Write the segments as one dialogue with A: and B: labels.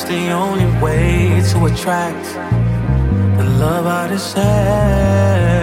A: That's the only way to attract the love I deserve.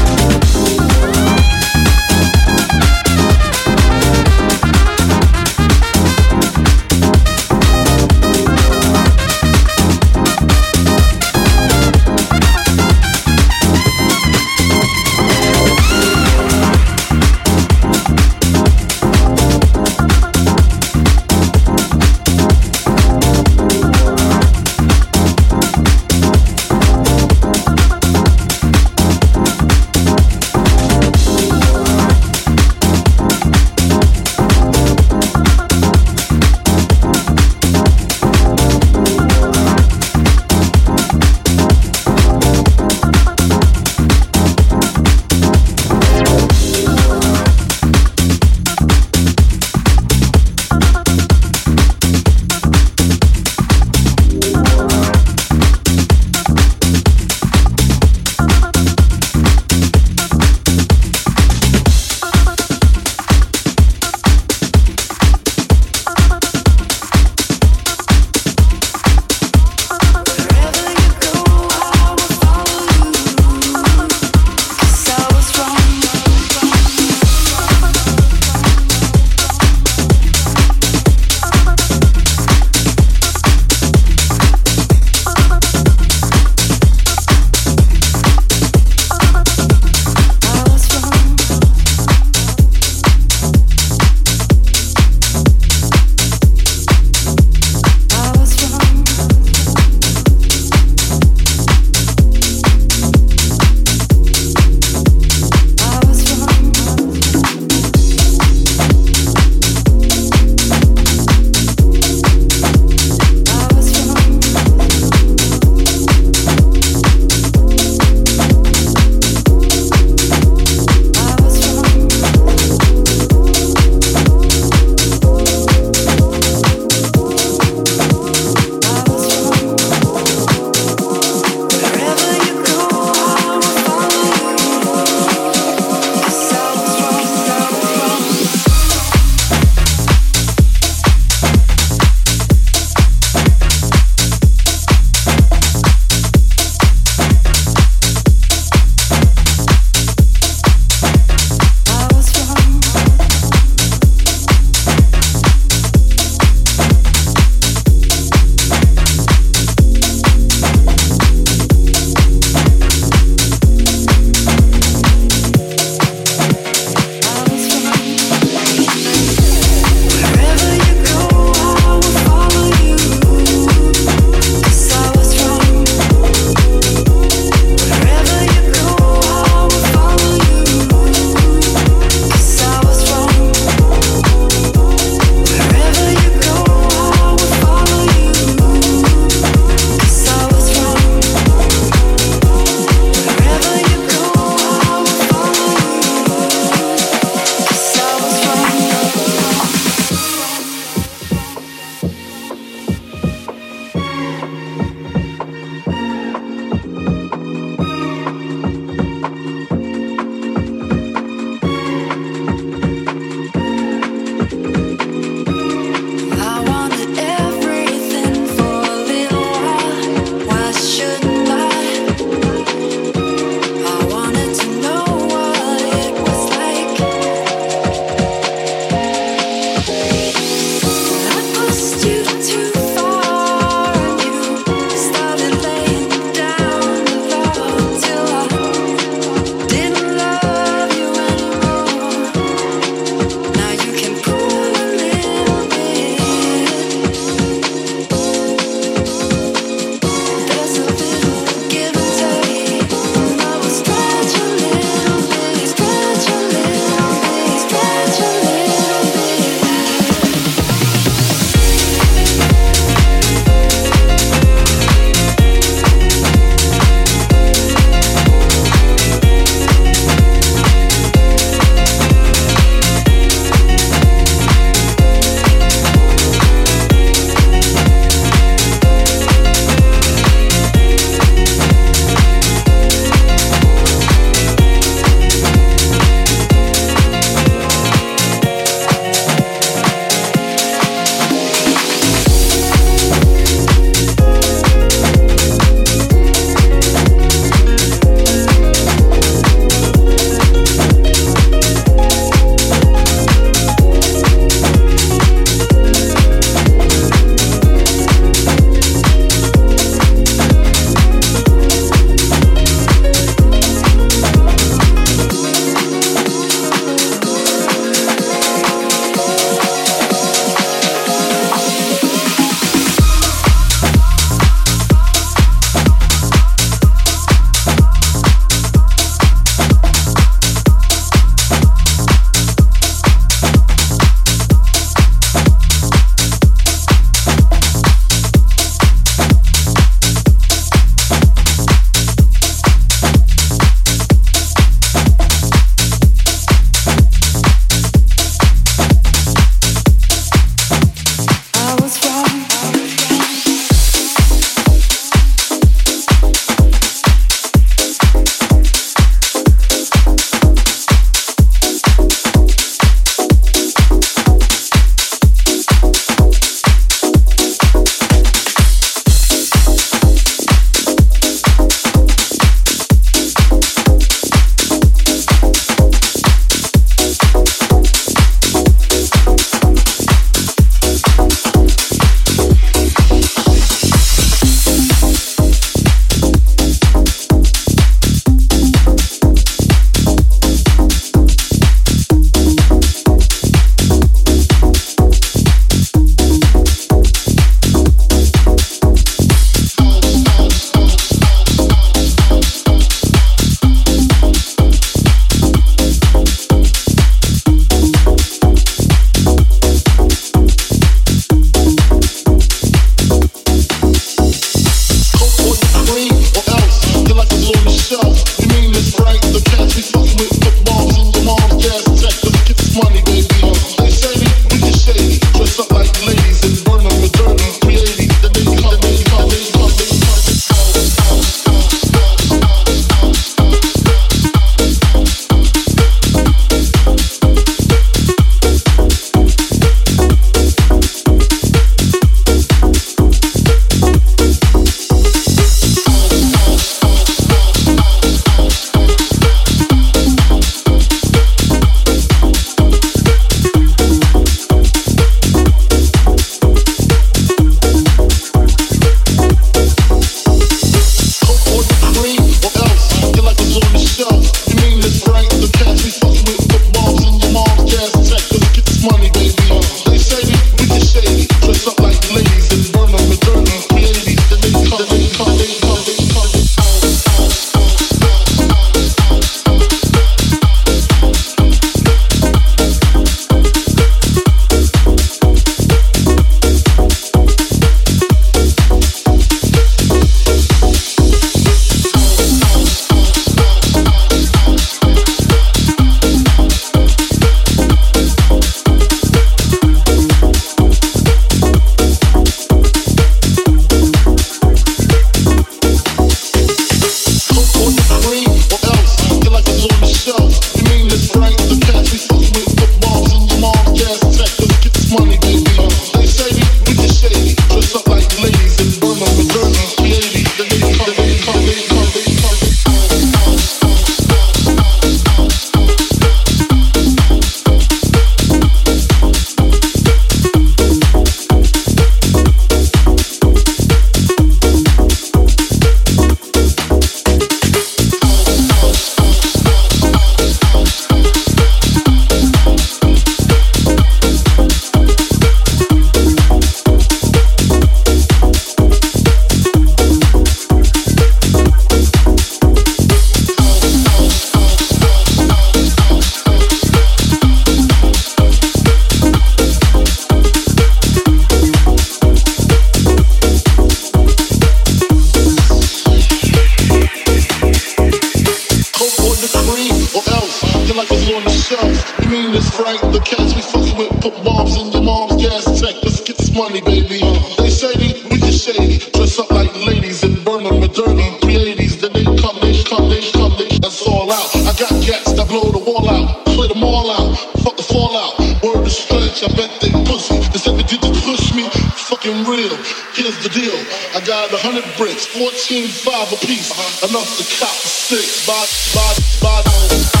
B: acting like I'm on the shelf. You mean it's right? The cats we fucking with put bombs in your mom's gas tank. Let's get this money, baby. They shady, we just shady. Dress up like ladies and burn them with dirty 380s. Then they come, they come, they come, they that's all out. I got gas. that blow the wall out, split them all out. Fuck the fallout. Word is stretch, I bet they pussy. They said they did to push me, fucking real. Here's the deal. I got a hundred bricks, 14, five apiece. Enough to cop six, body, body, body.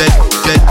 B: get, get.